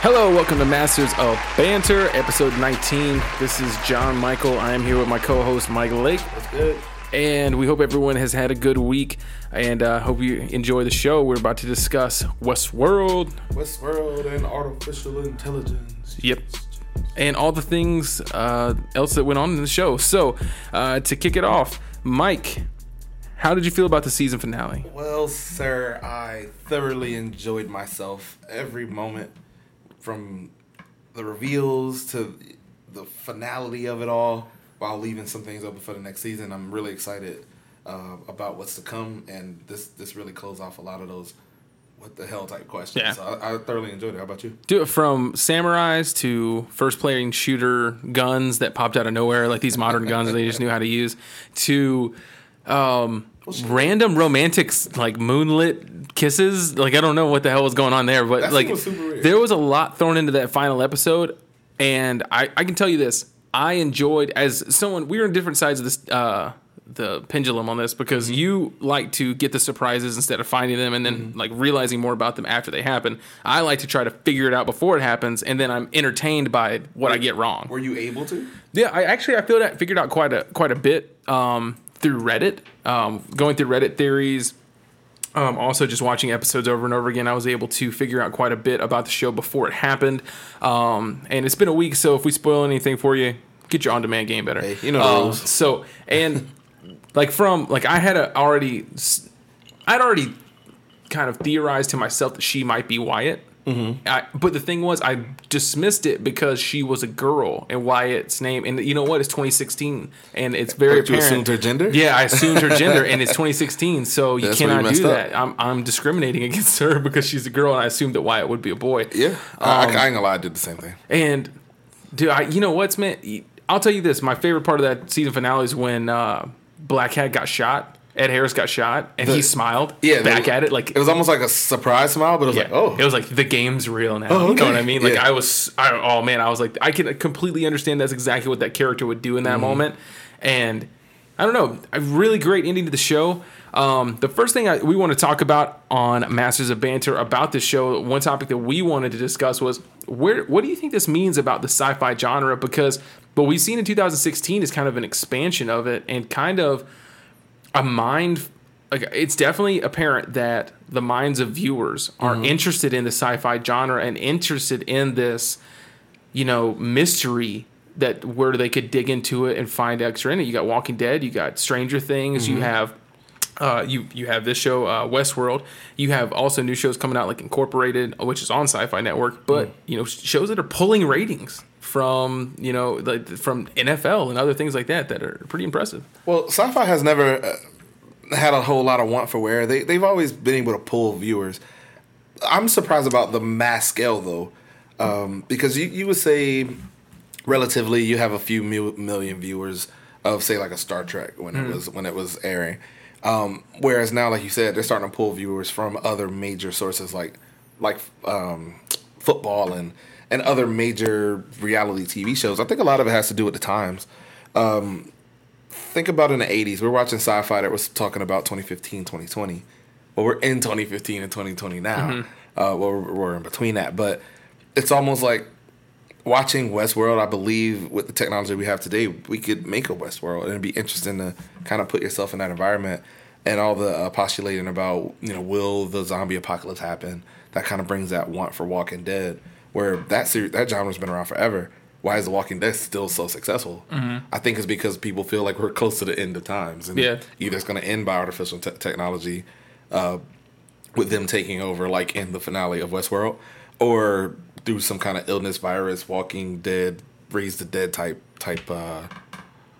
Hello, welcome to Masters of Banter, episode 19. This is John Michael. I am here with my co-host Mike Lake. That's good. And we hope everyone has had a good week and uh, hope you enjoy the show. We're about to discuss Westworld. Westworld and artificial intelligence. Yep. And all the things uh, else that went on in the show. So, uh, to kick it off, Mike, how did you feel about the season finale? Well, sir, I thoroughly enjoyed myself every moment from the reveals to the finality of it all while leaving some things open for the next season. I'm really excited uh, about what's to come, and this this really closed off a lot of those what the hell type questions. Yeah. So I, I thoroughly enjoyed it. How about you? Do it from samurais to first playing shooter guns that popped out of nowhere, like these modern guns they just knew how to use, to um, random romantic like moonlit kisses. Like I don't know what the hell was going on there, but That like was there was a lot thrown into that final episode, and I I can tell you this: I enjoyed as someone we were on different sides of this. Uh, the pendulum on this because Mm-hmm. you like to get the surprises instead of finding them and then Mm-hmm. like realizing more about them after they happen. I like to try to figure it out before it happens, and then I'm entertained by what I get wrong. Were you able to? Yeah, I actually I feel that figured out quite a quite a bit um, through Reddit, um, going through Reddit theories. Um, also, just watching episodes over and over again, I was able to figure out quite a bit about the show before it happened. Um, and it's been a week, so if we spoil anything for you, get your on-demand game better. Hey, you know the Um, rules. So, and like from like I had a already, I'd already kind of theorized to myself that she might be Wyatt. Mm-hmm. I, but the thing was, I dismissed it because she was a girl, and Wyatt's name, and you know what? It's 2016, and it's very But you apparent. assumed her gender? Yeah, I assumed her gender, and it's 2016, so you That's where you cannot do up. that. I'm, I'm discriminating against her because she's a girl, and I assumed that Wyatt would be a boy. Yeah. I, Um, I, I ain't gonna lie, I did the same thing. And dude, I you know what's man? I'll tell you this: my favorite part of that season finale is when uh, Black Hat got shot. Ed Harris got shot, and he smiled Yeah, back the- at it like It was almost like a surprise smile, but it was yeah. like, oh, It was like the game's real now. Oh, You know what I mean? Like Yeah. I was, I, oh man, I was like, I can completely understand that's exactly what that character would do in Mm-hmm. that moment. And I don't know, a really great ending to the show. Um, the first thing I, we want to talk about on Masters of Banter about this show, one topic that we wanted to discuss was where, what do you think this means about the sci-fi genre? Because what we've seen in 2016 is kind of an expansion of it and kind of a mind like it's definitely apparent that the minds of viewers are mm-hmm. interested in the sci-fi genre and interested in this you know mystery that where they could dig into it and find extra in it. You got walking dead you got stranger things you mm-hmm. have uh, you you have this show uh, Westworld. You have also new shows coming out like Incorporated, which is on Sci-Fi Network. But you know shows that are pulling ratings from you know like from NFL and other things like that that are pretty impressive. Well, sci-fi has never uh, had a whole lot of want for wear. They they've always been able to pull viewers. I'm surprised about the mass scale though, um, because you you would say relatively you have a few mil- million viewers of say like a Star Trek when it was when it was airing. Um, whereas now, like you said, they're starting to pull viewers from other major sources like like um, football and and other major reality TV shows. I think a lot of it has to do with the times. Um, think about in the 80s we're watching sci-fi that was talking about 2015 2020 well we're in 2015 and 2020 now uh, well we're, we're in between that but it's almost like watching westworld i believe with the technology we have today we could make a westworld and it'd be interesting to kind of put yourself in that environment and all the uh, postulating about you know will the zombie apocalypse happen that kind of brings that want for walking dead where that series that genre's been around forever why is The Walking Dead still so successful? I think it's because people feel like we're close to the end of times, and Yeah. either it's going to end by artificial te- technology, uh, with them taking over, like in the finale of Westworld, or through some kind of illness, virus, Walking Dead, raise the dead type type uh,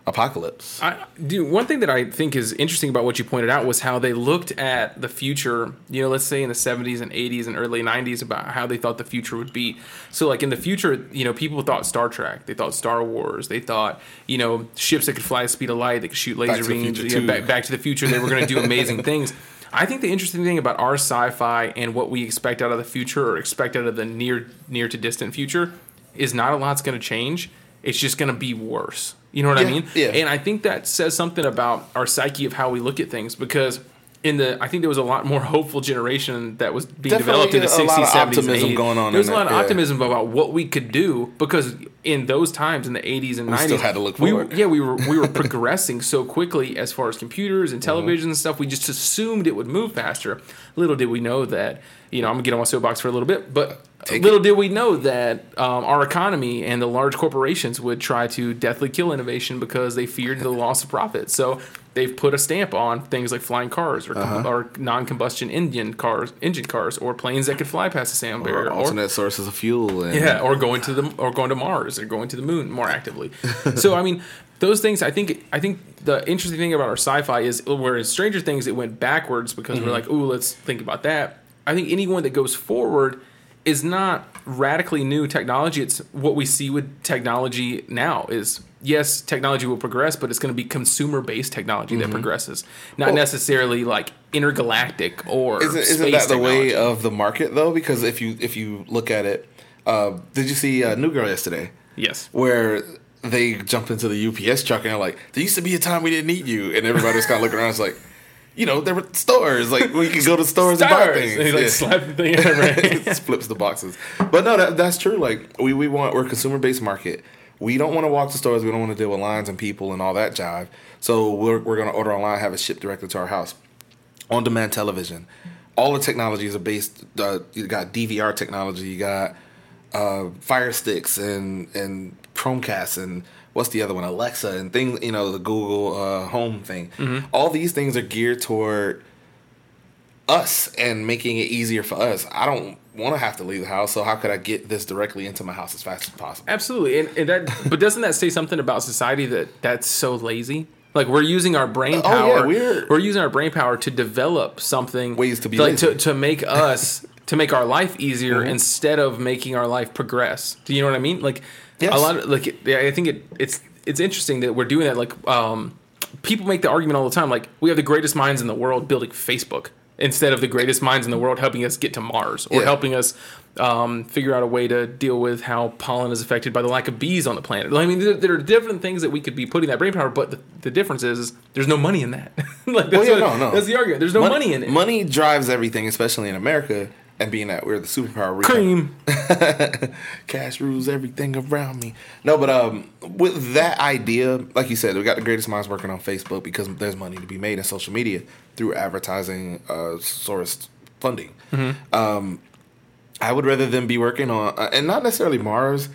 apocalypse. I, dude, one thing that I think is interesting about what you pointed out was how they looked at the future, you know, let's say in the 70s and 80s and early 90s about how they thought the future would be. So, like in the future, you know, people thought Star Trek, they thought Star Wars, they thought, you know, ships that could fly at the speed of light, they could shoot laser to the beams, Future you know, back, back to the future, they were going to do amazing things. I think the interesting thing about our sci-fi and what we expect out of the future or expect out of the near near to distant future is not a lot's going to change. It's just going to be worse. You know what I mean? yeah. And I think that says something about our psyche of how we look at things because in the I think there was a lot more hopeful generation that was being Definitely developed in the a lot 60s, of 70s, optimism 80s. going on There was a lot of yeah. optimism about what we could do because in those times in the 80s and 90s, still had to look we, forward. yeah, we were we were progressing so quickly as far as computers Mm-hmm. and television and stuff. We just assumed it would move faster. Little did we know that. You know, I'm gonna get on my soapbox for a little bit, but Take little did we know that um, our economy and the large corporations would try to deathly kill innovation because they feared the loss of profit. So they've put a stamp on things like flying cars or, Uh-huh. or non-combustion engine cars, engine cars, or planes that could fly past the sound Or barrier, or, alternate sources of fuel. And, yeah, or going to the or going to Mars or going to the moon more actively. so I mean, those things. I think I think the interesting thing about our sci-fi is whereas Stranger Things it went backwards because Mm-hmm. we're like, ooh, let's think about that. I think anyone that goes forward is not radically new technology. It's what we see with technology now is yes, technology will progress, but it's going to be consumer based technology that progresses, not Mm-hmm. Well- necessarily like intergalactic or Isn't, space isn't that the way of the market though? Because if you if you look at it, uh, did you see uh, New Girl yesterday? yes. Where they jump into the UPS truck and they're like, "There used to be a time we didn't need you," and everybody was kind of looking around. It's like, you know, there were stores like we could go to stores and buy things. And he like Yeah. slapped the thing in. Flips the boxes. But no, that, that's true. Like we, we want we're a consumer based market. We don't want to walk the stores. We don't want to deal with lines and people and all that jive. So we're we're gonna order online, have it shipped directly to our house. On demand television. All the technologies are based. Uh, you got DVR technology. You got uh, Fire Sticks and and Chromecast and what's the other one? Alexa and things. You know the Google uh, Home thing. All these things are geared toward us and making it easier for us. I don't want to have to leave the house, so how could I get this directly into my house as fast as possible? Absolutely, and, and that. but doesn't that say something about society that that's so lazy? Like we're using our brain power. Oh, yeah, power. we're- using our brain power to develop something Ways to be like to, to make us to make our life easier Mm-hmm. instead of making our life progress. Do you know what I mean? Like Yes. a lot of like yeah, I think it, it's it's interesting that we're doing that. Like um, people make the argument all the time. Like we have the greatest minds in the world building Facebook instead of the greatest minds in the world helping us get to Mars or Yeah. helping us um, figure out a way to deal with how pollen is affected by the lack of bees on the planet. I mean, there, there are different things that we could be putting that brain power, but the, the difference is, there's no money in that. like that's, Well, yeah, what- no, no. that's the argument. There's no money, in it. Money drives everything, especially in America. And being that we're the superpower, we Cream. cash rules everything around me. No, but um, with that idea, like you said, we got the greatest minds working on Facebook because there's money to be made in social media through advertising uh, sourced funding. Um, I would rather them be working on, uh, and not necessarily Mars.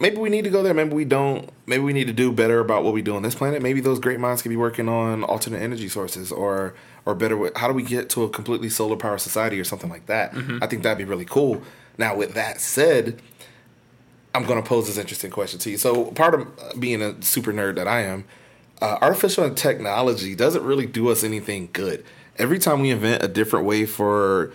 Maybe we need to go there. Maybe we don't. Maybe we need to do better about what we do on this planet. Maybe those great minds could be working on alternate energy sources, or or better. with- How do we get to a completely solar power society or something like that? I think that'd be really cool. Now, with that said, I'm going to pose this interesting question to you. So, part of uh, being a super nerd that I am, uh, artificial technology doesn't really do us anything good. Every time we invent a different way for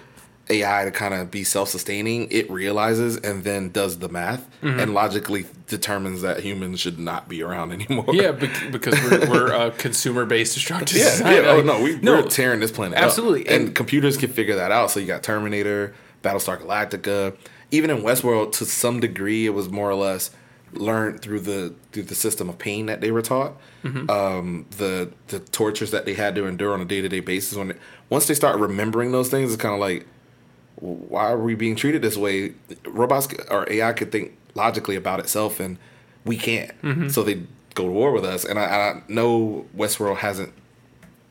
AI to kind of be self sustaining, it realizes and then does the math and logically determines that humans should not be around anymore. Yeah, bec- because we're, we're a consumer-based destructive Yeah, society. yeah. Oh no, we, no, we're tearing this planet absolutely. up. And, And- computers can figure that out. So you got Terminator, Battlestar Galactica. Even in Westworld, to some degree, it was more or less learned through the through the system of pain that they were taught. Mm-hmm. Um, the the tortures that they had to endure on a day to day basis. When once they start remembering those things, it's kind of like, why are we being treated this way? Robots or AI could think logically about itself, and we can't. Mm-hmm. So they go to war with us. And I, I know Westworld hasn't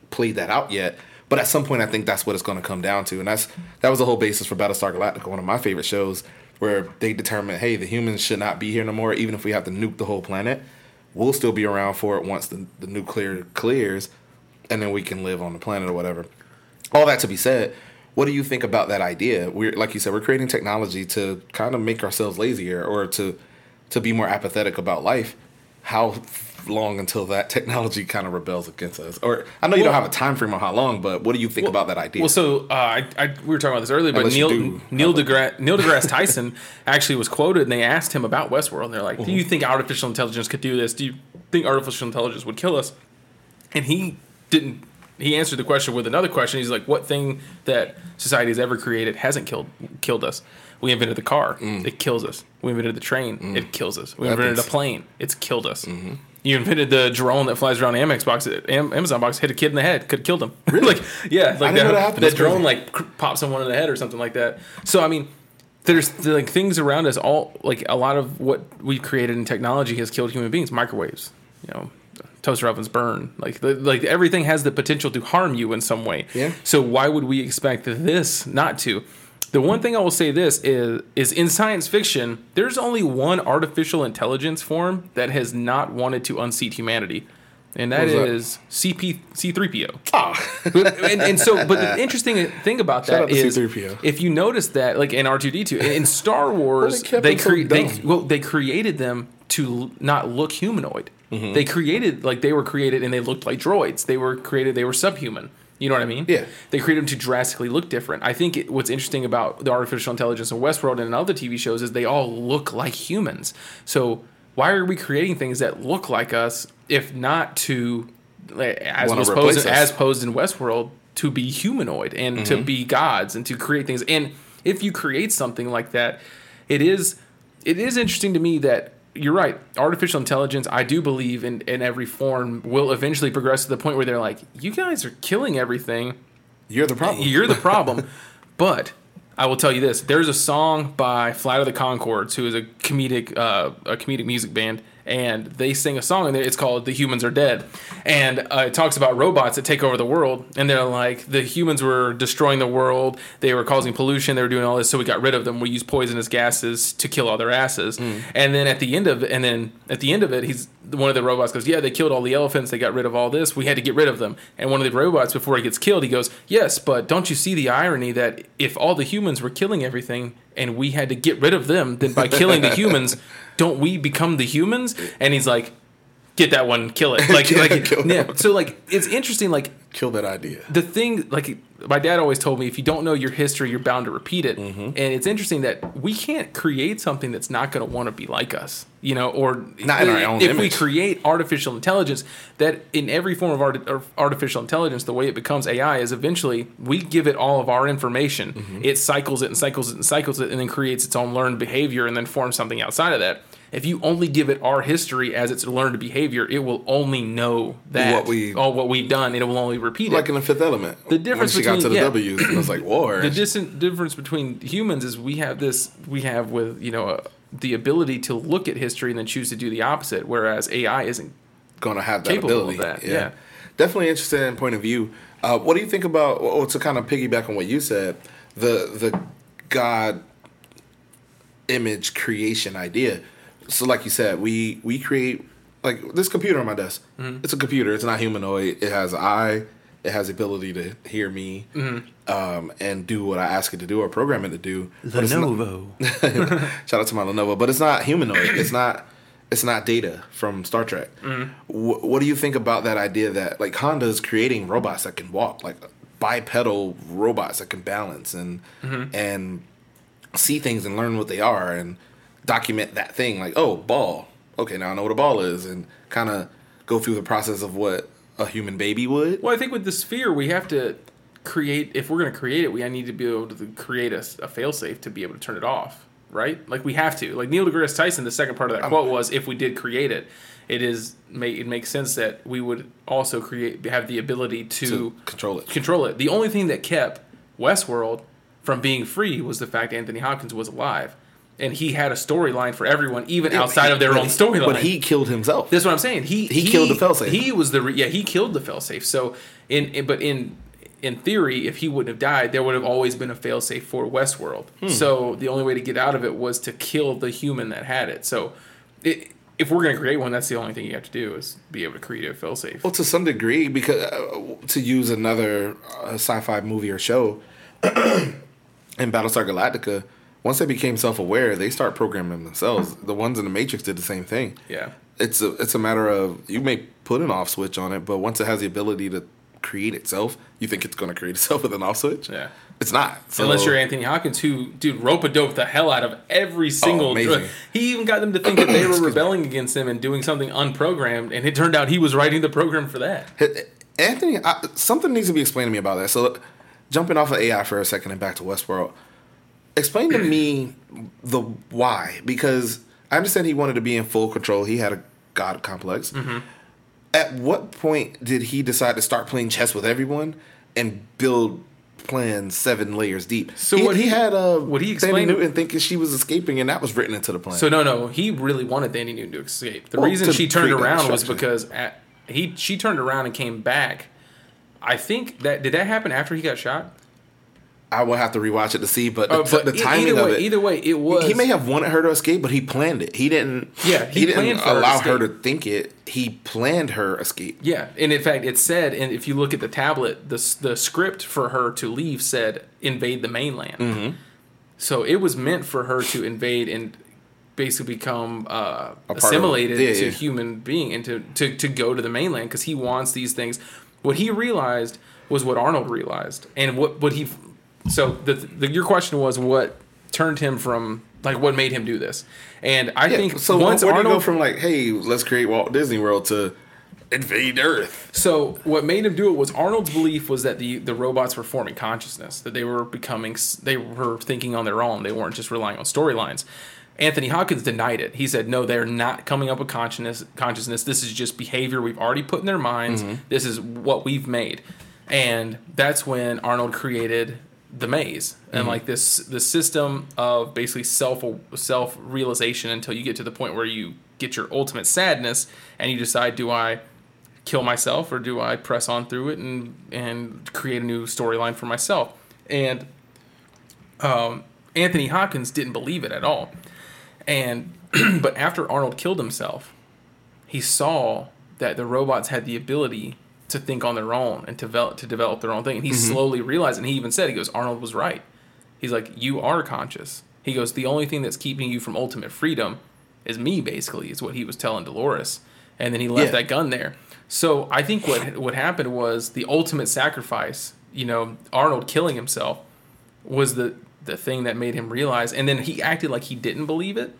played that out yet, but at some point, I think that's what it's going to come down to. And that's that was the whole basis for Battlestar Galactica, one of my favorite shows, where they determined, hey, the humans should not be here no more, even if we have to nuke the whole planet. We'll still be around for it once the, the nuclear clears, and then we can live on the planet or whatever. All that to be said, what do you think about that idea? We're like you said, we're creating technology to kind of make ourselves lazier or to to be more apathetic about life. How long until that technology kind of rebels against us? Or I know you don't have a time frame on how long, but what do you think about that idea? Well, so uh, I, I we were talking about this earlier, but Unless Neil do Neil deGrasse Neil deGrasse Tyson actually was quoted, and they asked him about Westworld, and they're like, "Do you think artificial intelligence could do this? Do you think artificial intelligence would kill us?" And he didn't. He answered the question with another question. He's like, "What thing that society has ever created hasn't killed killed us? We invented the car. It kills us. We invented the train. It kills us. We invented a plane. It's killed us. You invented the drone that flies around Amex box, Amazon box, hit a kid in the head, could have killed him. like, yeah, like that, know that happened. that drone like pops someone in the head or something like that. So I mean, there's like things around us. All like a lot of what we've created in technology has killed human beings. Microwaves, you know, toaster ovens burn. Like the, like everything has the potential to harm you in some way. Yeah. So why would we expect this not to? The one thing I will say this is is in science fiction, there's only one artificial intelligence form that has not wanted to unseat humanity. And that was that? is CP C3PO. Ah, and, and so, but the interesting thing about that C-3PO. if you notice that, like in R two D two, in Star Wars, they they him so they well they created them to not look humanoid. Mm-hmm. They created like they were created and they looked like droids. They were created. They were subhuman. You know what I mean? Yeah. They created them to drastically look different. I think it, what's interesting about the artificial intelligence in Westworld and in other TV shows is they all look like humans. So why are we creating things that look like us if not to, as Wanna was posed, as posed in Westworld, to be humanoid and to be gods and to create things. And if you create something like that, it is it is interesting to me that you're right. Artificial intelligence, I do believe in, in every form, will eventually progress to the point where they're like, you guys are killing everything. you're the problem. You're the problem. but I will tell you this: there's a song by Flight of the Conchords, who is a comedic uh, a comedic music band, and they sing a song in there. It's called "The Humans Are Dead," and uh, it talks about robots that take over the world. And they're like, the humans were destroying the world. They were causing pollution. They were doing all this, so we got rid of them. We used poisonous gases to kill all their asses. And then at the end of and then at the end of it, he's one of the robots goes, "Yeah, they killed all the elephants. They got rid of all this. We had to get rid of them." And one of the robots, before he gets killed, he goes, "Yes, but don't you see the irony that if all the humans were killing everything and we had to get rid of them, then by killing the humans, don't we become the humans?" And he's like, "Get that one, kill it." Like, Yeah, like, kill yeah. So like, it's interesting. Like, Kill that idea. the thing like my dad always told me if you don't know your history you're bound to repeat it Mm-hmm. and it's interesting that we can't create something that's not going to want to be like us you know or Not in our own if we create artificial intelligence that in every form of art, artificial intelligence the way it becomes ai is eventually we give it all of our information Mm-hmm. it cycles it and cycles it and cycles it and then creates its own learned behavior and then forms something outside of that if you only give it our history as its learned behavior, it will only know that What we- all what we've done, it will only repeat it. Like in the Fifth Element. The difference when she got to between- the yeah. W's, it was like war. the distant difference between humans is we have this we have with you know uh, the ability to look at history and then choose to do the opposite whereas ai isn't going to have that capable of ability. that, yeah. definitely interested in point of view. Uh, what do you think about? Oh, to kind of piggyback on what you said, the the God image creation idea. So, like you said, we we create like this computer on my desk. Mm-hmm. It's a computer. It's not humanoid. It has an eye. It has the ability to hear me Mm-hmm. um, and do what I ask it to do or program it to do. It's not- Lenovo. Shout out to my Lenovo, but it's not humanoid. It's not. It's not data from Star Trek. Wh- what do you think about that idea that like Honda is creating robots that can walk, like bipedal robots that can balance and and see things and learn what they are and document that thing? Like, oh, ball. Okay, now I know what a ball is, and kind of go through the process of what a human baby would. well i think with the sphere we have to create if we're going to create it we need to be able to create a, a failsafe to be able to turn it off right like we have to like neil degrasse tyson the second part of that quote was if we did create it it is it makes sense that we would also create have the ability to To control it. control it. The only thing that kept Westworld from being free was the fact Anthony Hopkins was alive, and he had a storyline for everyone, even outside of their own storyline. But he killed himself. That's what I'm saying. He He killed the failsafe. He was the re- yeah. He killed the failsafe. So in, in but in in theory, if he wouldn't have died, there would have always been a failsafe for Westworld. Hmm. So the only way to get out of it was to kill the human that had it. So it, if we're gonna create one, that's the only thing you have to do is be able to create a failsafe. Well, to some degree, because uh, to use another uh, sci-fi movie or show, in Battlestar Galactica, once they became self-aware, they start programming themselves. Hmm. The ones in the Matrix did the same thing. Yeah. It's a it's a matter of you may put an off switch on it, but once it has the ability to create itself, you think it's going to create itself with an off switch. Yeah. It's not. So, Unless you're Anthony Hopkins, who dude rope a dope the hell out of every oh, single. Oh, he even got them to think that they were rebelling against him and doing something unprogrammed, and it turned out he was writing the program for that. Anthony, I, something needs to be explained to me about that. So, jumping off of AI for a second and back to Westworld, explain to me the why because I understand he wanted to be in full control. He had a god complex. Mm-hmm. At what point did he decide to start playing chess with everyone and build plans seven layers deep? So he, what he he- had uh, what he explained- Newton thinking she was escaping, and that was written into the plan. So no, no, he really wanted Thandie Newton to escape. The Well, reason she turned around was because at, he she turned around and came back. I think that did that happen after he got shot. I will have to rewatch it to see, but the, Uh, but the timing either of way, it. either way, it was. he may have wanted her to escape, but he planned it. He didn't. Yeah, he he, didn't planned for her allow her to think it. He planned her escape. Yeah, and in fact, it said, and if you look at the tablet, the the script for her to leave said invade the mainland. Mm-hmm. So it was meant for her to invade and basically become uh, of- assimilated yeah, to yeah. human being and to, to, to go to the mainland because he wants these things. What he realized was what Arnold realized, and what what he. So the, the your question was what turned him from like what made him do this, and I Yeah, think so. once where do you go Arnold from like, hey, let's create Walt Disney World to invade Earth? So what made him do it was Arnold's belief was that the the robots were forming consciousness, that they were becoming, they were thinking on their own. They weren't just relying on storylines. Anthony Hopkins denied it. He said, "No, they're not coming up with consciousness. Consciousness. This is just behavior we've already put in their minds. Mm-hmm. This is what we've made." And that's when Arnold created the maze and like this the system of basically self self realization until you get to the point where you get your ultimate sadness and you decide, do I kill myself or do I press on through it and and create a new storyline for myself? And um, Anthony Hopkins didn't believe it at all. And but after Arnold killed himself, he saw that the robots had the ability to think on their own and to develop to develop their own thing. And he mm-hmm. slowly realized, and he even said, he goes, Arnold was right. He's like, you are conscious. He goes, the only thing that's keeping you from ultimate freedom is me. Basically, is what he was telling Dolores. And then he left Yeah. that gun there. So I think what what happened was the ultimate sacrifice. You know, Arnold killing himself was the the thing that made him realize and then he acted like he didn't believe it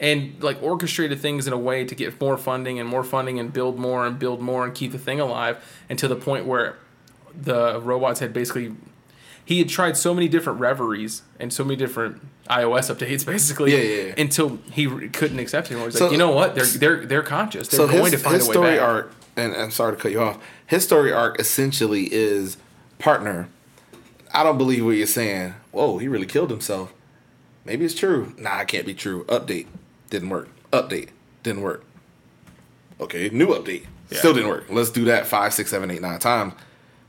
and like orchestrated things in a way to get more funding and more funding and build more and build more and keep the thing alive to the point where the robots had basically he had tried so many different reveries and so many different iOS updates basically Yeah, yeah, yeah. until he re- couldn't accept it anymore. He's So- like, you know what? They're they're they're conscious. They're So going his, to find his a way story back. arc, and I'm sorry to cut you off. His story arc essentially is partner. I don't believe what you're saying. Whoa, he really killed himself. Maybe it's true. Nah, it can't be true. Update didn't work. Update didn't work. Okay, new update Yeah. still didn't work. Let's do that five, six, seven, eight, nine times.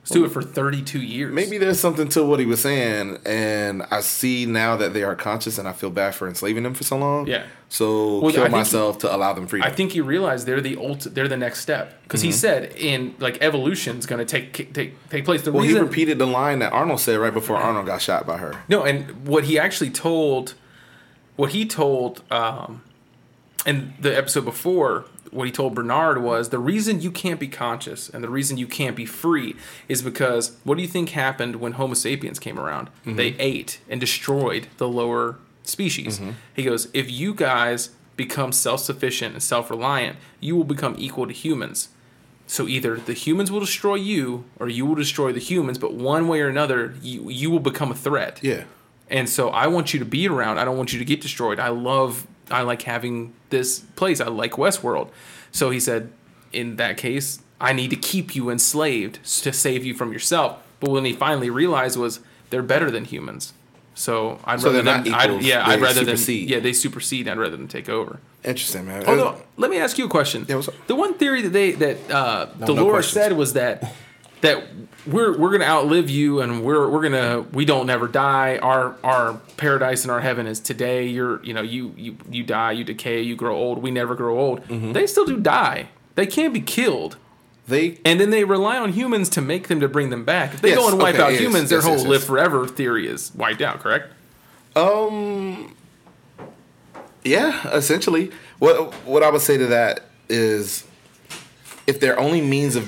Let's do it for 32 years. Maybe there's something to what he was saying, and I see now that they are conscious, and I feel bad for enslaving them for so long. Yeah. So Well, kill myself to allow them freedom. I think you realize they're the ult- they're the next step because he said in like evolution's going to take take take place. The well, reason he repeated the line that Arnold said right before Arnold got shot by her. no, and what he actually told, what he told, um, in the episode before, what he told Bernard was the reason you can't be conscious and the reason you can't be free is because what do you think happened when Homo sapiens came around? Mm-hmm. They ate and destroyed the lower species. Mm-hmm. He goes, if you guys become self sufficient and self reliant, you will become equal to humans. So either the humans will destroy you or you will destroy the humans, but one way or another, you, you will become a threat. Yeah. And so I want you to be around. I don't want you to get destroyed. I love, I like having this place. I like Westworld. So he said, in that case, I need to keep you enslaved to save you from yourself. But when he finally realized was they're better than humans. So I'd So rather I'd, equals, yeah, I'd rather supersede. than yeah, they supersede. I'd rather than take over. Interesting, man. Although, let me ask you a question. Yeah. The one theory that they that uh, no Dolores questions. said was that that we're we're gonna outlive you, and we're we're gonna we don't never die. Our our paradise and our heaven is today. You're you know you you you die, you decay, you grow old. We never grow old. Mm-hmm. They still do die. They can't be killed. they And then they rely on humans to make them to bring them back. If they Yes, go and wipe okay, out yes, humans, their yes, whole yes, live forever theory is wiped out. Correct? um yeah, essentially. What what I would say to that is if their only means of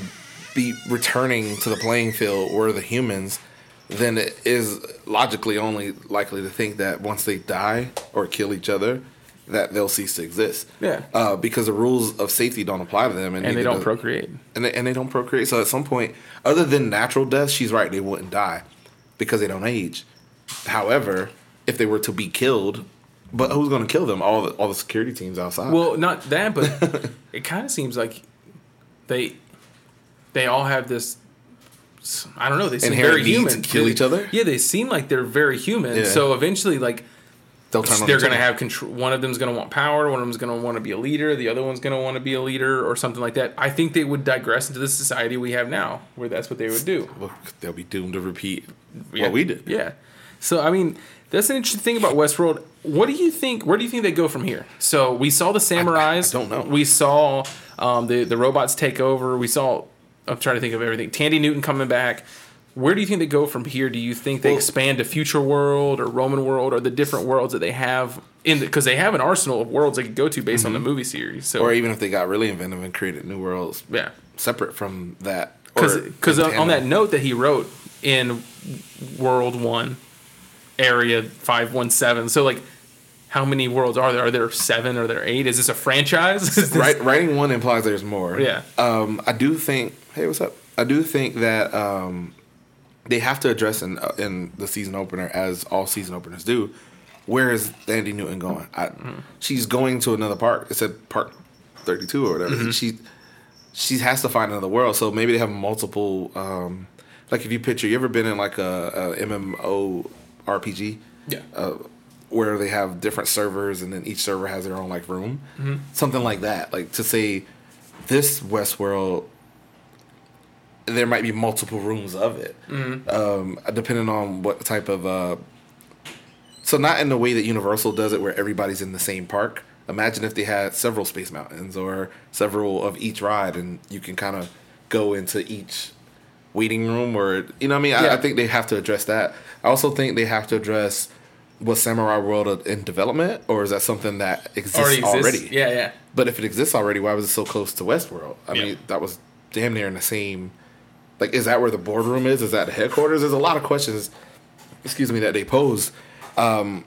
be returning to the playing field were the humans, then it is logically only likely to think that once they die or kill each other, that they'll cease to exist. Yeah. Uh, because the rules of safety don't apply to them, And and they don't procreate. and they, and they don't procreate. So at some point, other than natural death, she's right. They wouldn't die because they don't age. However, if they were to be killed, But who's going to kill them? All the all the security teams outside. Well, not that, but it kind of seems like they they all have this. I don't know. They seem Inherent very human. kill They- each other? Yeah, they seem like they're very human. Yeah. So eventually, like they'll turn. They're going to have control. One of them's going to want power. One of them's going to want to be a leader. The other one's going to want to be a leader or something like that. I think they would digress into the society we have now, where that's what they would do. Well, they'll be doomed to repeat Yeah. what we did. Yeah. So I mean, that's an interesting thing about Westworld. What do you think? Where do you think they go from here? So we saw the samurais. I don't know. We saw um, the the robots take over. We saw. I'm trying to think of everything. Thandie Newton coming back. Where do you think they go from here? Do you think they Well- expand to future world or Roman world or the different worlds that they have in because they have an arsenal of worlds they could go to based on the movie series. So Mm-hmm. Or even if they got really inventive and created new worlds yeah, separate from that. or because on, on that note that he wrote in World One, Area Five One Seven. So like, how many worlds are there? Are there seven? Are there eight? Is this a franchise? Is this- Right, writing one implies there's more. Yeah. Um, I do think. Hey, what's up? I do think that um, they have to address in uh, in the season opener, as all season openers do. Where is Andy Newton going? I, Mm-hmm. She's going to another park. It said Park Thirty Two or whatever. Mm-hmm. She she has to find another world. So maybe they have multiple. Um, like if you picture, you ever been in like a, a MMO RPG? Yeah. uh, where they have different servers and then each server has their own like room, something like that. Like to say, this Westworld, there might be multiple rooms of it, um, depending on what type of. Uh, so not in the way that Universal does it, where everybody's in the same park. Imagine if they had several Space Mountains or several of each ride, and you can kind of go into each waiting room or you know what I mean. I, I think they have to address that. I also think they have to address was Samurai World in development, or is that something that exists already already? Yeah, yeah. But if it exists already, why was it so close to Westworld? I Yeah. mean, that was damn near in the same. Like, is that where the boardroom is? Is that the headquarters? There's a lot of questions. Excuse me, that they pose. Um,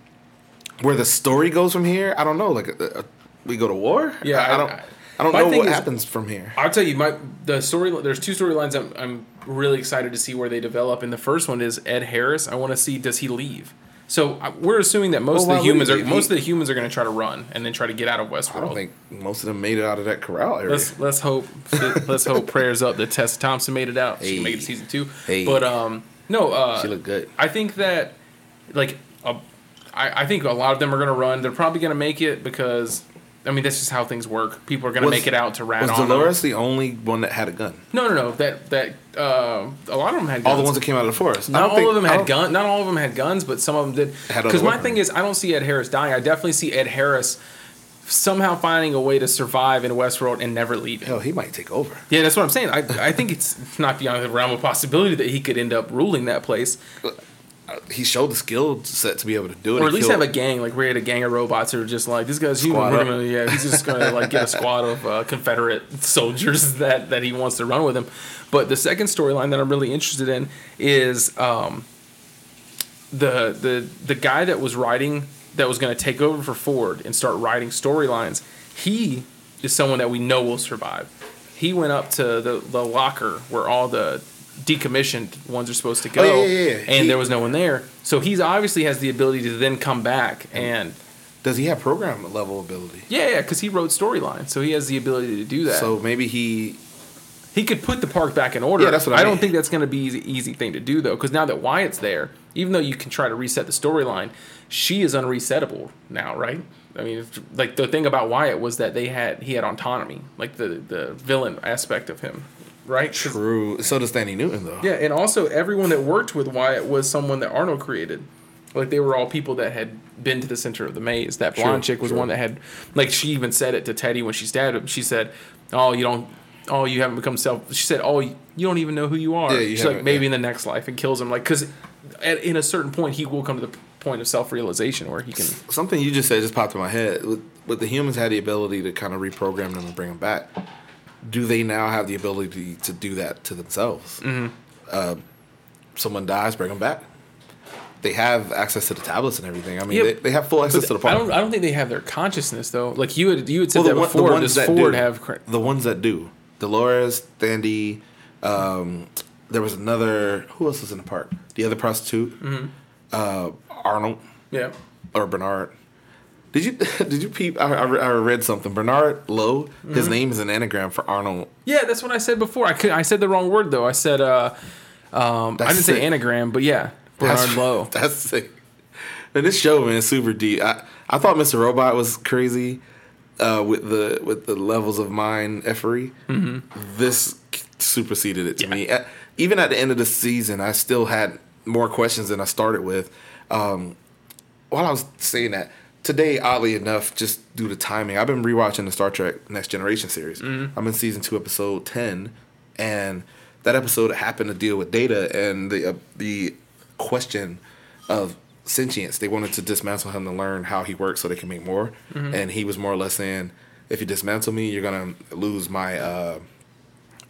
where the story goes from here, I don't know. Like, uh, uh, we go to war. Yeah, I, I don't. I- I, don't know what is- happens from here. I'll tell you, my the story. There's two storylines I'm I'm really excited to see where they develop. And the first one is Ed Harris. I want to see does he leave. So we're assuming that most Well, of the humans are most of the humans are going to try to run and then try to get out of Westworld. I don't think most of them made it out of that corral area. Let's let's hope let's hope prayers up that Tessa Thompson made it out. She can make it to season two. Hey. But um no uh she looked good. I think that like uh, I I think a lot of them are gonna run. They're probably gonna make it because I mean that's just how things work. People are gonna make it out to rat Was on them. Dolores the only one that had a gun? No no no that that uh, a lot of them had guns. All the ones that came out of the forest. Not all think- of them had guns. Not all of them had guns, but some of them did. Because my thing is, I don't see Ed Harris dying. I definitely see Ed Harris somehow finding a way to survive in Westworld and never leaving. Hell, he might take over. Yeah, that's what I'm saying. I, I think it's not beyond the realm of possibility that he could end up ruling that place, He showed the skill set to be able to do it. or at least have a gang. Like we had a gang of robots who are just like this guy's human. We're gonna, yeah, he's just gonna like get a squad of uh, Confederate soldiers that that he wants to run with him. But the second storyline that I'm really interested in is um, the the the guy that was writing that was going to take over for Ford and start writing storylines. He is someone that we know will survive. He went up to the the locker where all the decommissioned ones are supposed to go, Oh, yeah, yeah, yeah. and He- there was no one there. So he's obviously has the ability to then come back and Does he have program level ability? yeah, yeah, because he wrote storylines, so he has the ability to do that. So maybe he. he could put the park back in order. Yeah, that's what I I don't think that's going to be easy, easy thing to do though, because now that Wyatt's there, even though you can try to reset the storyline, she is unresettable now, right? I mean, if- like the thing about Wyatt was that they had he had autonomy, like the the villain aspect of him, right? True. So does Thandie Newton though. Yeah, and also everyone that worked with Wyatt was someone that Arnold created. Like they were all people that had been to the center of the maze. That True, blonde chick was true. one that had, like she even said it to Teddy when she stabbed him. She said, "Oh, you don't, oh, you haven't become self." She said, "Oh, you don't even know who you are." Yeah, you She's like, maybe yeah. in the next life, and kills him. Like, because at in a certain point, he will come to the point of self realization where he can. Something you just said just popped in my head. With, with the humans had the ability to kind of reprogram them and bring them back. Do they now have the ability to do that to themselves? Mm-hmm. Uh, someone dies, bring them back. They have access to the tablets and everything. I mean, Yeah, they, they have full access to the I don't. I don't think they have their consciousness though. Like you had, you had said Well, that one, the before. ones that Ford do, have? cra- the ones that do. Dolores, Dandy, um, there was another. Who else was in the park? The other prostitute, Mm-hmm. uh, Arnold Yeah. or Bernard. Did you did you peep? I, I I read something. Bernard Lowe. His Mm-hmm. name is an anagram for Arnold. Yeah, that's what I said before. I could, I said the wrong word though. I said uh, um, I didn't say anagram, but yeah, Bernard That's, Lowe. That's sick. And this show, man, is super deep. I, I thought Mr. Robot was crazy uh, with the with the levels of mind effery. Mm-hmm. This superseded it to me. At- even at the end of the season, I still had more questions than I started with. Um, while I was saying that today, oddly enough, just due to timing, I've been rewatching the Star Trek Next Generation series. I'm in season two, episode ten, and that episode happened to deal with Data and the uh, the question of sentience. They wanted to dismantle him to learn how he works so they can make more, and he was more or less saying, "If you dismantle me, you're gonna lose my uh,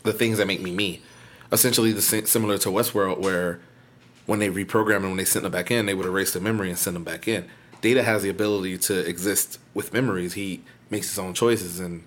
the things that make me me." Essentially, the similar to Westworld, where when they reprogram and when they send them back in, they would erase the memory and send them back in. Data has the ability to exist with memories. He makes his own choices, and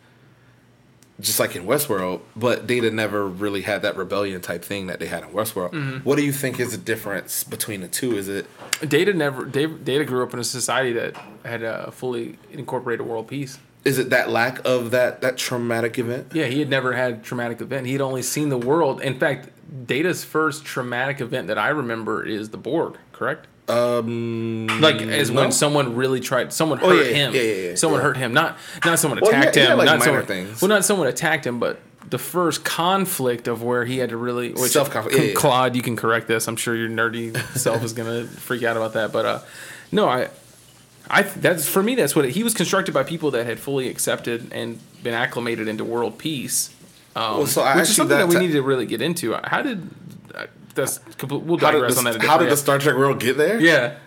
just like in Westworld, but Data never really had that rebellion type thing that they had in Westworld. Mm-hmm. What do you think is the difference between the two? Is it Data never. Data, Data grew up in a society that had a fully incorporated world peace. is it that lack of that that traumatic event? Yeah, he had never had a traumatic event. He had only seen the world. In fact, Data's first traumatic event that I remember is the Borg. Correct. Um, Like as no? when someone really tried, someone Oh, hurt yeah, him. yeah, yeah, yeah, someone yeah. hurt him. Not not someone Well, attacked had, him. like, not minor someone. things. Well, not someone attacked him, but the first conflict of where he had to really. Yeah, yeah. Claude, you can correct this. I'm sure your nerdy self is gonna freak out about that. But uh, no, I. I that's for me. That's what it, he was constructed by people that had fully accepted and been acclimated into world peace. Um, Well, so I which is something that, that we ti- need to really get into. How did that's complete, we'll digress the, on that. how did the Star Trek world get there? yeah.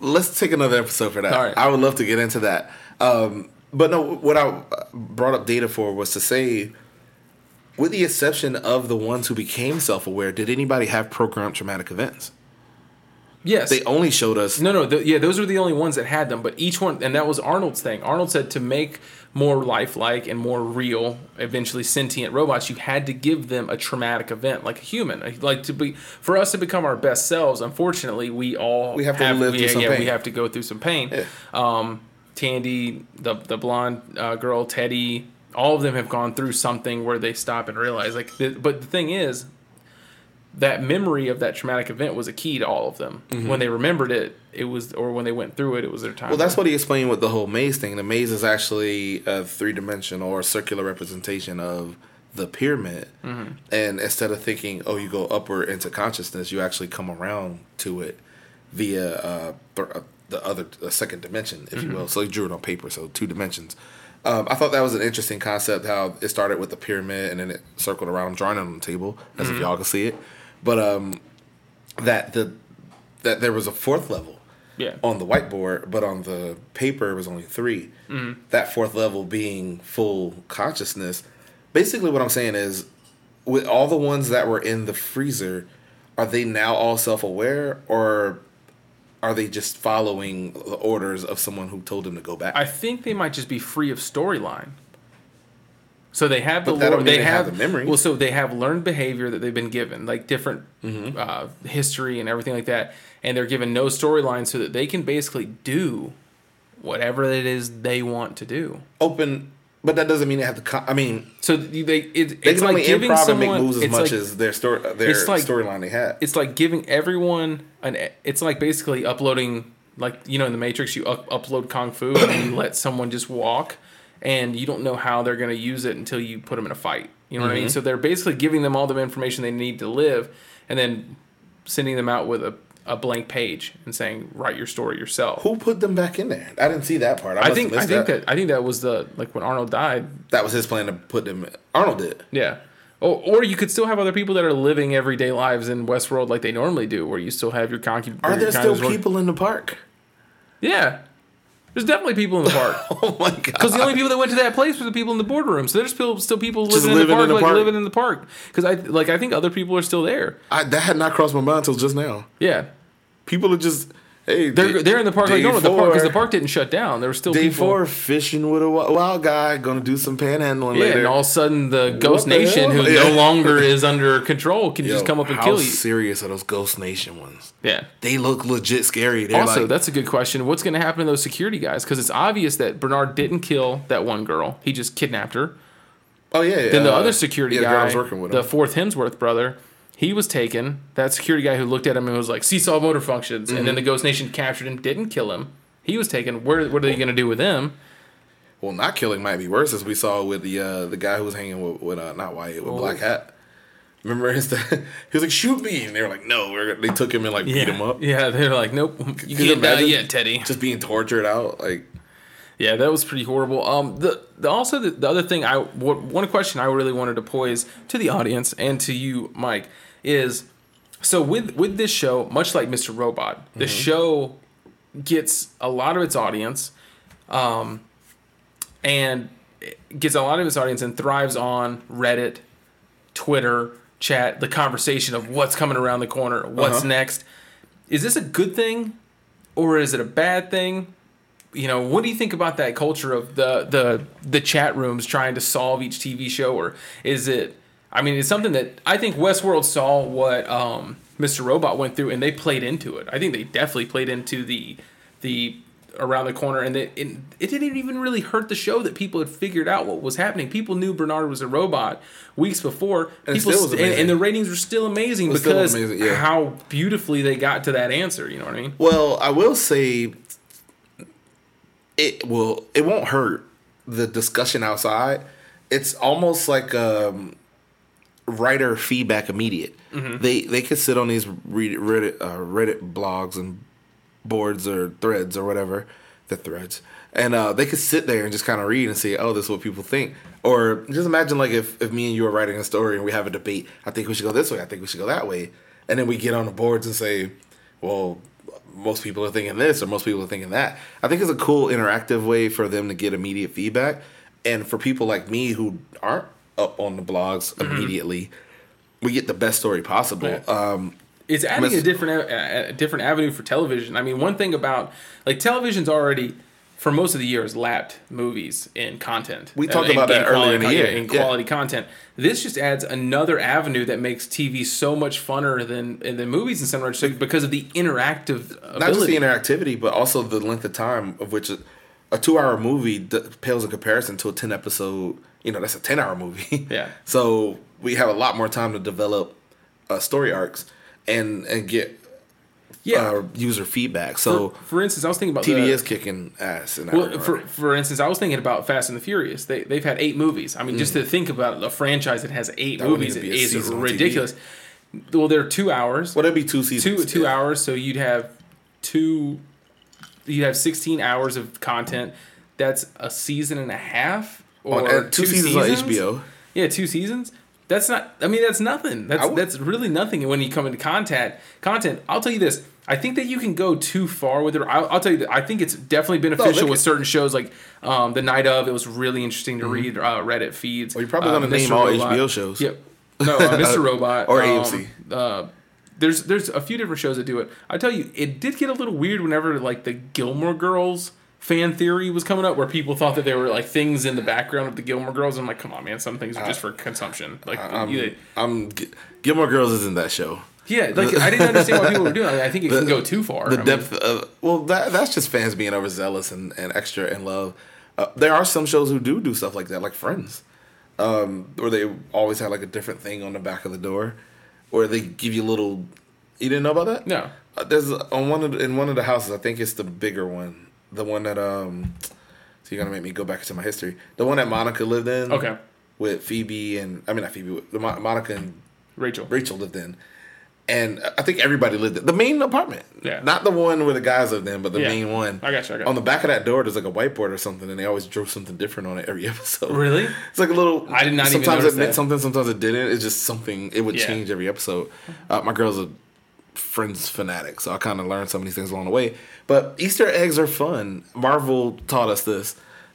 let's take another episode for that. All right. I would love to get into that. Um, but no, what I brought up data for was to say, with the exception of the ones who became self-aware, did anybody have programmed traumatic events? Yes. They only showed us. No, no, th- yeah, those were the only ones that had them. But each one, and that was Arnold's thing. Arnold said to make more lifelike and more real, eventually sentient robots, you had to give them a traumatic event, like a human. Like to be for us to become our best selves. Unfortunately, we all We have to live we, through some yeah, we have to go through some pain. Yeah. Um, Thandie, the the blonde uh, girl, Teddy, all of them have gone through something where they stop and realize. Like, the, but the thing is, that memory of that traumatic event was a key to all of them. When they remembered it, it was, or when they went through it, it was their time. Well, that's what he explained with the whole maze thing. The maze is actually a three-dimensional or circular representation of the pyramid. Mm-hmm. And instead of thinking, oh, you go upward into consciousness, you actually come around to it via uh, uh, the other a second dimension, if Mm-hmm. you will. So he drew it on paper, so two dimensions. Um, I thought that was an interesting concept. How it started with the pyramid and then it circled around. I'm drawing it on the table as Mm-hmm. if y'all can see it, but um, that the that there was a fourth level yeah. on the whiteboard, but on the paper it was only 3 Mm-hmm. That fourth level being full consciousness. Basically, what I'm saying is, with all the ones that were in the freezer, are they now all self aware, or are they just following the orders of someone who told them to go back? I think they might just be free of storyline. So they have the But lore, they they have, have the memory. Well, so they have learned behavior that they've been given, like different Mm-hmm. uh, history and everything like that, and they're given no storyline, so that they can basically do whatever it is they want to do. Open, but that doesn't mean they have to. Co- I mean, So they it, they it's can like only giving improv and make moves as much like, as their story, their like- storyline they have. it's like giving everyone an it's like basically uploading like you know in the matrix you up, upload kung fu and you let someone just walk and you don't know how they're going to use it until you put them in a fight you know what i mean mm-hmm. so they're basically giving them all the information they need to live and then sending them out with a, a blank page and saying write your story yourself Who put them back in there? I didn't see that part. I, i think i think that. that i think that was the like when arnold died that was his plan to put them. Arnold did. yeah or, or you could still have other people that are living everyday lives in Westworld like they normally do, where you still have your concubine. Are there still people in the park? Yeah. There's definitely people in the park. Oh my god! Because the only people that went to that place were the people in the boardroom. So there's still still people Just living, in the park, in the like park. living in the park. Because I like I think other people are still there. I, that had not crossed my mind until just now. Yeah. People are just Hey, They're day- they're in the park like no, no, the park because the park didn't shut down. There were still Day people. four, fishing with a wi- wild guy, gonna do some panhandling Yeah, later. and all of a sudden the Ghost the Nation, hell? who Yeah. no longer is under control, can Yo, just come up and kill you. How serious are those Ghost Nation ones? Yeah. They look legit scary. They're Also, like, that's a good question. What's going to happen to those security guys? Because it's obvious that Bernard didn't kill that one girl. He just kidnapped her. oh yeah. Then the uh, other security yeah, the guy, was working with the fourth Hemsworth brother, he was taken. That security guy who looked at him and was like, "Seesaw motor functions," and Mm-hmm. then the Ghost Nation captured him, didn't kill him. He was taken. Where, what are they going to do with him? Well, not killing might be worse, as we saw with the uh, the guy who was hanging with, with uh, not Wyatt with Black Hat. Remember his? he was like, "Shoot me!" And they were like, "No." We're, they took him and like beat him up. Yeah, they were like, "Nope, you can't die yet, Teddy." Just being tortured out, like Yeah, that was pretty horrible. Um, the, the also the, the other thing I w- one question I really wanted to pose to the audience and to you, Mike, is so with with this show, much like Mr. Robot, the show gets a lot of its audience, um, and gets a lot of its audience and thrives on Reddit, Twitter, chat, the conversation of what's coming around the corner, what's Uh-huh. next. Is this a good thing, or is it a bad thing? you know what do you think about that culture of the the the chat rooms trying to solve each tv show or is it i mean it's something that i think westworld saw what um mr robot went through and they played into it. I think they definitely played into the the around the corner and it, it, it didn't even really hurt the show that people had figured out what was happening. People knew bernard was a robot weeks before. And people still was st- and, and the ratings were still amazing was still because amazing, yeah. how beautifully they got to that answer you know what i mean? Well, I will say it will it won't hurt the discussion outside. It's almost like um writer feedback immediate. They they could sit on these Reddit uh, Reddit blogs and boards or threads or whatever the threads, and uh, they could sit there and just kind of read and say, "Oh, this is what people think." Or just imagine like if if me and you are writing a story and we have a debate. I think we should go this way. I think we should go that way, and then we get on the boards and say, "Well." Most people are thinking this, or most people are thinking that. I think it's a cool interactive way for them to get immediate feedback, and for people like me who aren't up on the blogs immediately, we get the best story possible. Yeah. Um, it's adding a different a, a different avenue for television. I mean, one thing about like television's already for most of the years lapped movies in content. We talked Uh, about that earlier in the year. yeah, in Yeah. quality content. This just adds another avenue that makes TV so much funner than than movies in some regards because of the interactive ability. not just the interactivity, but also the length of time of which a, a two-hour movie d- pales in comparison to a ten episode. You know, that's a ten-hour movie. Yeah. So we have a lot more time to develop uh, story arcs and and get yeah. uh, user feedback. So for, for instance, I was thinking about TV the, is kicking ass in Well, for for instance, I was thinking about Fast and the Furious. They they've had eight movies. I mean, just to think about a franchise that has eight Mm. That movies need to be a is ridiculous. Well, they're two hours. Would it be two seasons? two two Yeah. hours so you'd have two you'd have 16 hours of content that's a season and a half or On- and two, seasons, on HBO. yeah two seasons that's not i mean that's nothing that's would- that's really nothing And when you come into content content i'll tell you this i think that you can go too far with it i'll, I'll tell you that i think it's definitely beneficial can- with certain shows like um, the night of it was really interesting to read uh, reddit feeds Well, you're probably Uh, gonna name Mr. all Robot. HBO shows. yep no uh, mr robot Or um, AMC. uh, there's there's a few different shows that do it. I tell you, it did get a little weird whenever like the Gilmore Girls fan theory was coming up, where people thought that there were like things in the background of the Gilmore Girls. I'm like, come on, man, some things are just for consumption. Like, I'm, yeah, I'm Gilmore Girls isn't that show. yeah, like I didn't understand why people were doing. it. I think it can go too far. The I mean, depth of well, that that's just fans being overzealous and, and extra in love. Uh, there are some shows who do do stuff like that, like Friends, um, where they always have like a different thing on the back of the door, or they give you little. You didn't know about that? No. Uh, there's on one of the, in one of the houses. I think it's the bigger one, the one that um. So you're gonna make me go back into my history. The one that Monica lived in. Okay. With Phoebe and I mean not Phoebe, with the Monica and Rachel. Rachel lived in. And I think everybody lived in the main apartment. Yeah. Not the one where the guys lived in, but the Yeah. main one. I got you, I got On the back of that door, there's like a whiteboard or something, and they always drew something different on it every episode. Really? It's like a little. I did not even Sometimes it meant that. something, sometimes it didn't. It's just something. It would Yeah. change every episode. Uh, my girl's a Friends fanatic, so I kind of learned some of these things along the way. But Easter eggs are fun. Marvel taught us this.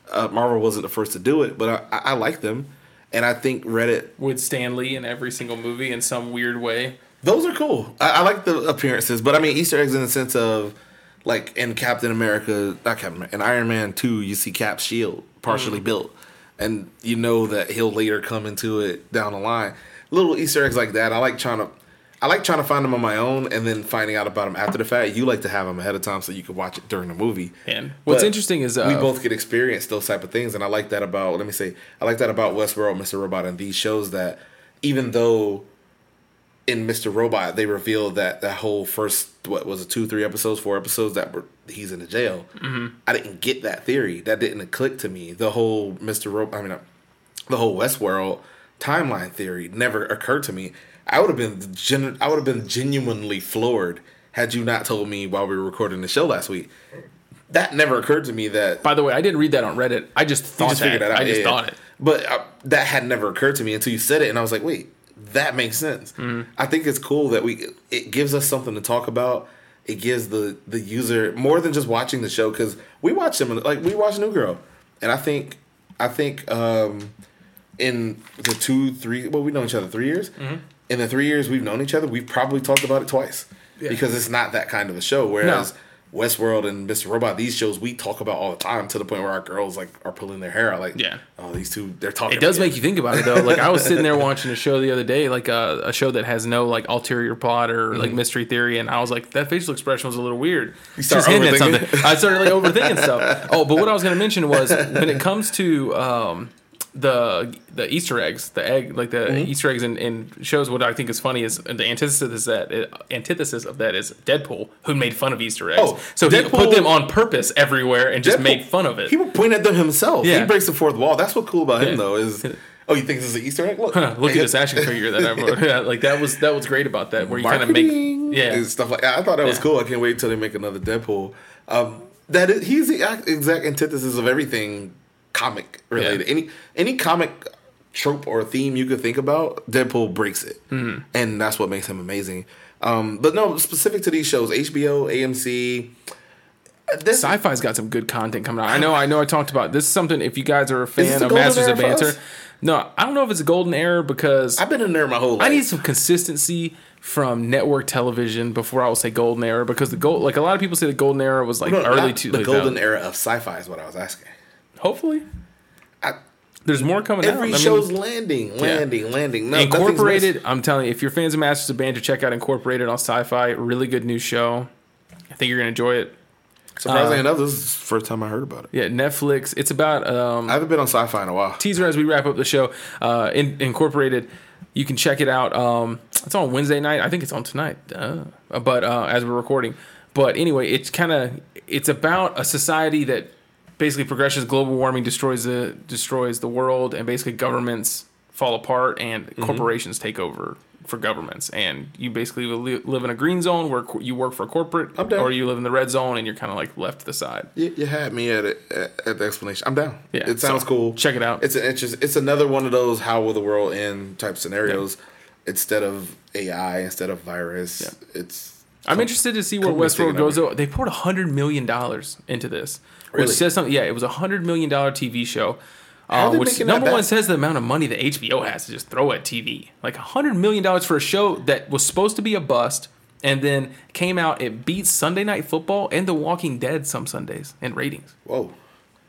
Uh, Marvel wasn't the first to do it, but I, I, I like them, and I think Reddit With Stan Lee in every single movie in some weird way. Those are cool. I, I like the appearances, but I mean Easter eggs in the sense of like in Captain America, not Captain America, in Iron Man two, you see Cap's shield partially built, and you know that he'll later come into it down the line. Little Easter eggs like that. I like trying to. I like trying to find them on my own and then finding out about them after the fact. You like to have them ahead of time so you can watch it during the movie. And what's But interesting is uh, we both get experience those type of things, and I like that about. Let me say, I like that about Westworld, Mr. Robot, and these shows that even though in Mr. Robot they revealed that that whole first what was it two three episodes four episodes that were he's in the jail. Mm-hmm. I didn't get that theory. That didn't click to me. The whole Mr. Robot. I mean, uh, the whole Westworld timeline theory never occurred to me. I would have been gen- I would have been genuinely floored had you not told me while we were recording the show last week. That never occurred to me that by the way, I didn't read that on Reddit. I just thought just that. figured that out. I just Yeah, thought it. But uh, that had never occurred to me until you said it, and I was like, wait, that makes sense. Mm-hmm. I think it's cool that we it gives us something to talk about. It gives the the user more than just watching the show because we watch them like we watch New Girl, and I think I think um, in the two three well we've known each other three years. Mm-hmm. In the three years we've known each other, we've probably talked about it twice because it's not that kind of a show. Whereas Westworld and Mr. Robot, these shows we talk about all the time to the point where our girls like are pulling their hair out. Like, Yeah. oh, these two, they're talking. It does make you think about it though. Like I was sitting there watching a show the other day, like a, a show that has no like ulterior plot or like mystery theory, and I was like, that facial expression was a little weird. You start hinting at something. I started like overthinking stuff. Oh, but what I was going to mention was when it comes to um, the the Easter eggs, the egg like the Mm-hmm. Easter eggs in, in shows. What I think is funny is the antithesis is that antithesis of that is Deadpool, who made fun of Easter eggs. Oh, so he Deadpool- put them on purpose everywhere and just Deadpool- made fun of it. He would point at them himself. Yeah. He breaks the fourth wall. That's what cool about him Yeah. though is. Oh, you think this is an Easter egg? Look, Look at this action figure that I wrote. Yeah, like that was that was great about that, where you kind of make yeah. and stuff like. I thought that was Yeah. cool. I can't wait until they make another Deadpool. Um, that is, he's the exact antithesis of everything comic related. Yeah. Any any comic trope or theme you could think about, Deadpool breaks it, Mm-hmm. and that's what makes him amazing. Um, but no, specific to these shows, HBO, AMC. uh, This, Sci-fi's got some good content coming out. I know, I know. I talked about this. Is something if you guys are a fan of Masters of Banter. No, I don't know if it's a golden era because I've been in there my whole life. I need some consistency from network television before I will say golden era because the gold like a lot of people say the golden era was like No, early to the golden era of sci-fi is what I was asking. Hopefully, I, there's more coming out. I every mean, show's landing, landing, landing. No, Incorporated. I'm telling you, if you're fans of Masters of Banter, check out Incorporated on Syfy. Really good new show. I think you're gonna enjoy it. Surprisingly uh, enough, this is the first time I heard about it. Yeah, Netflix. It's about um, I haven't been on sci-fi in a while. teaser as we wrap up the show. Uh, in, incorporated. You can check it out. Um, it's on Wednesday night. I think it's on tonight. Uh, but uh, as we're recording. But anyway, it's kind of it's about a society that basically progresses. Global warming destroys the destroys the world, and basically governments fall apart and Mm-hmm. corporations take over for governments. And you basically live in a green zone where you work for a corporate, or you live in the red zone and you're kind of like left to the side. You, you had me at it at, at the explanation. I'm down. Yeah, it sounds so cool. check it out. It's an interest. It's another one of those how will the world end type scenarios. Instead of AI, instead of virus, it's. I'm interested to see where Westworld goes. over. They poured hundred million dollars into this, which says something. Yeah, it was a hundred million dollar TV show. Uh, which number one says the amount of money that HBO has to just throw at TV, like a hundred million dollars for a show that was supposed to be a bust, and then came out. It beat Sunday Night Football and The Walking Dead some Sundays in ratings. Whoa.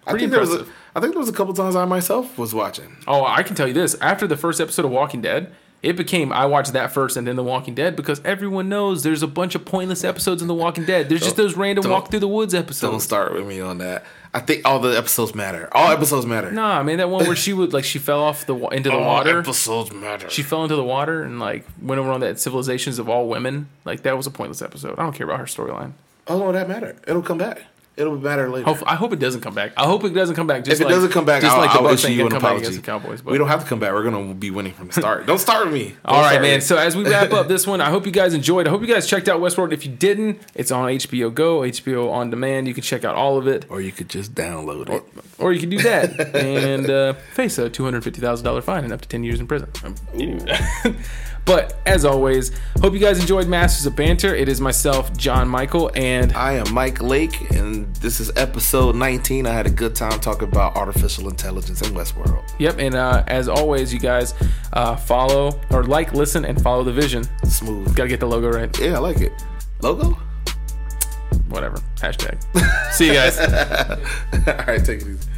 I Pretty think there was a, impressive. I think there was a couple times I myself was watching. Oh, I can tell you this: after the first episode of Walking Dead, it became I watched that first and then The Walking Dead because everyone knows there's a bunch of pointless episodes in The Walking Dead. There's just those random walk through the woods episodes. Don't start with me on that. I think all the episodes matter. All episodes matter. No, nah, mean that one where she would like she fell off the into the all water. episodes matter. She fell into the water and like went over on that civilizations of all women. Like that was a pointless episode. I don't care about her storyline. oh no, that matter. It'll come back. It'll be better later. Hope, I hope it doesn't come back. I hope it doesn't come back. Just if it like, doesn't come back, just I'll, like the I'll Bucks issue you an apology. the Cowboys. But we don't have to come back. We're gonna be winning from the start. don't start with me. Don't All right, man. me. So as we wrap up this one, I hope you guys enjoyed. I hope you guys checked out Westworld. If you didn't, it's on HBO Go, HBO on demand. You can check out all of it, or you could just download it. or you can do that and uh, face a two hundred fifty thousand dollar fine and up to ten years in prison. But as always, hope you guys enjoyed Masters of Banter. It is myself, John Michael, and I am Mike Lake, and this is episode 19. I had a good time talking about artificial intelligence in Westworld. yep. And uh, as always, you guys uh, follow or like, listen, and follow the vision. Smooth. Got to get the logo right. Yeah, I like it. Logo? whatever. Hashtag. See you guys. All right, take it easy.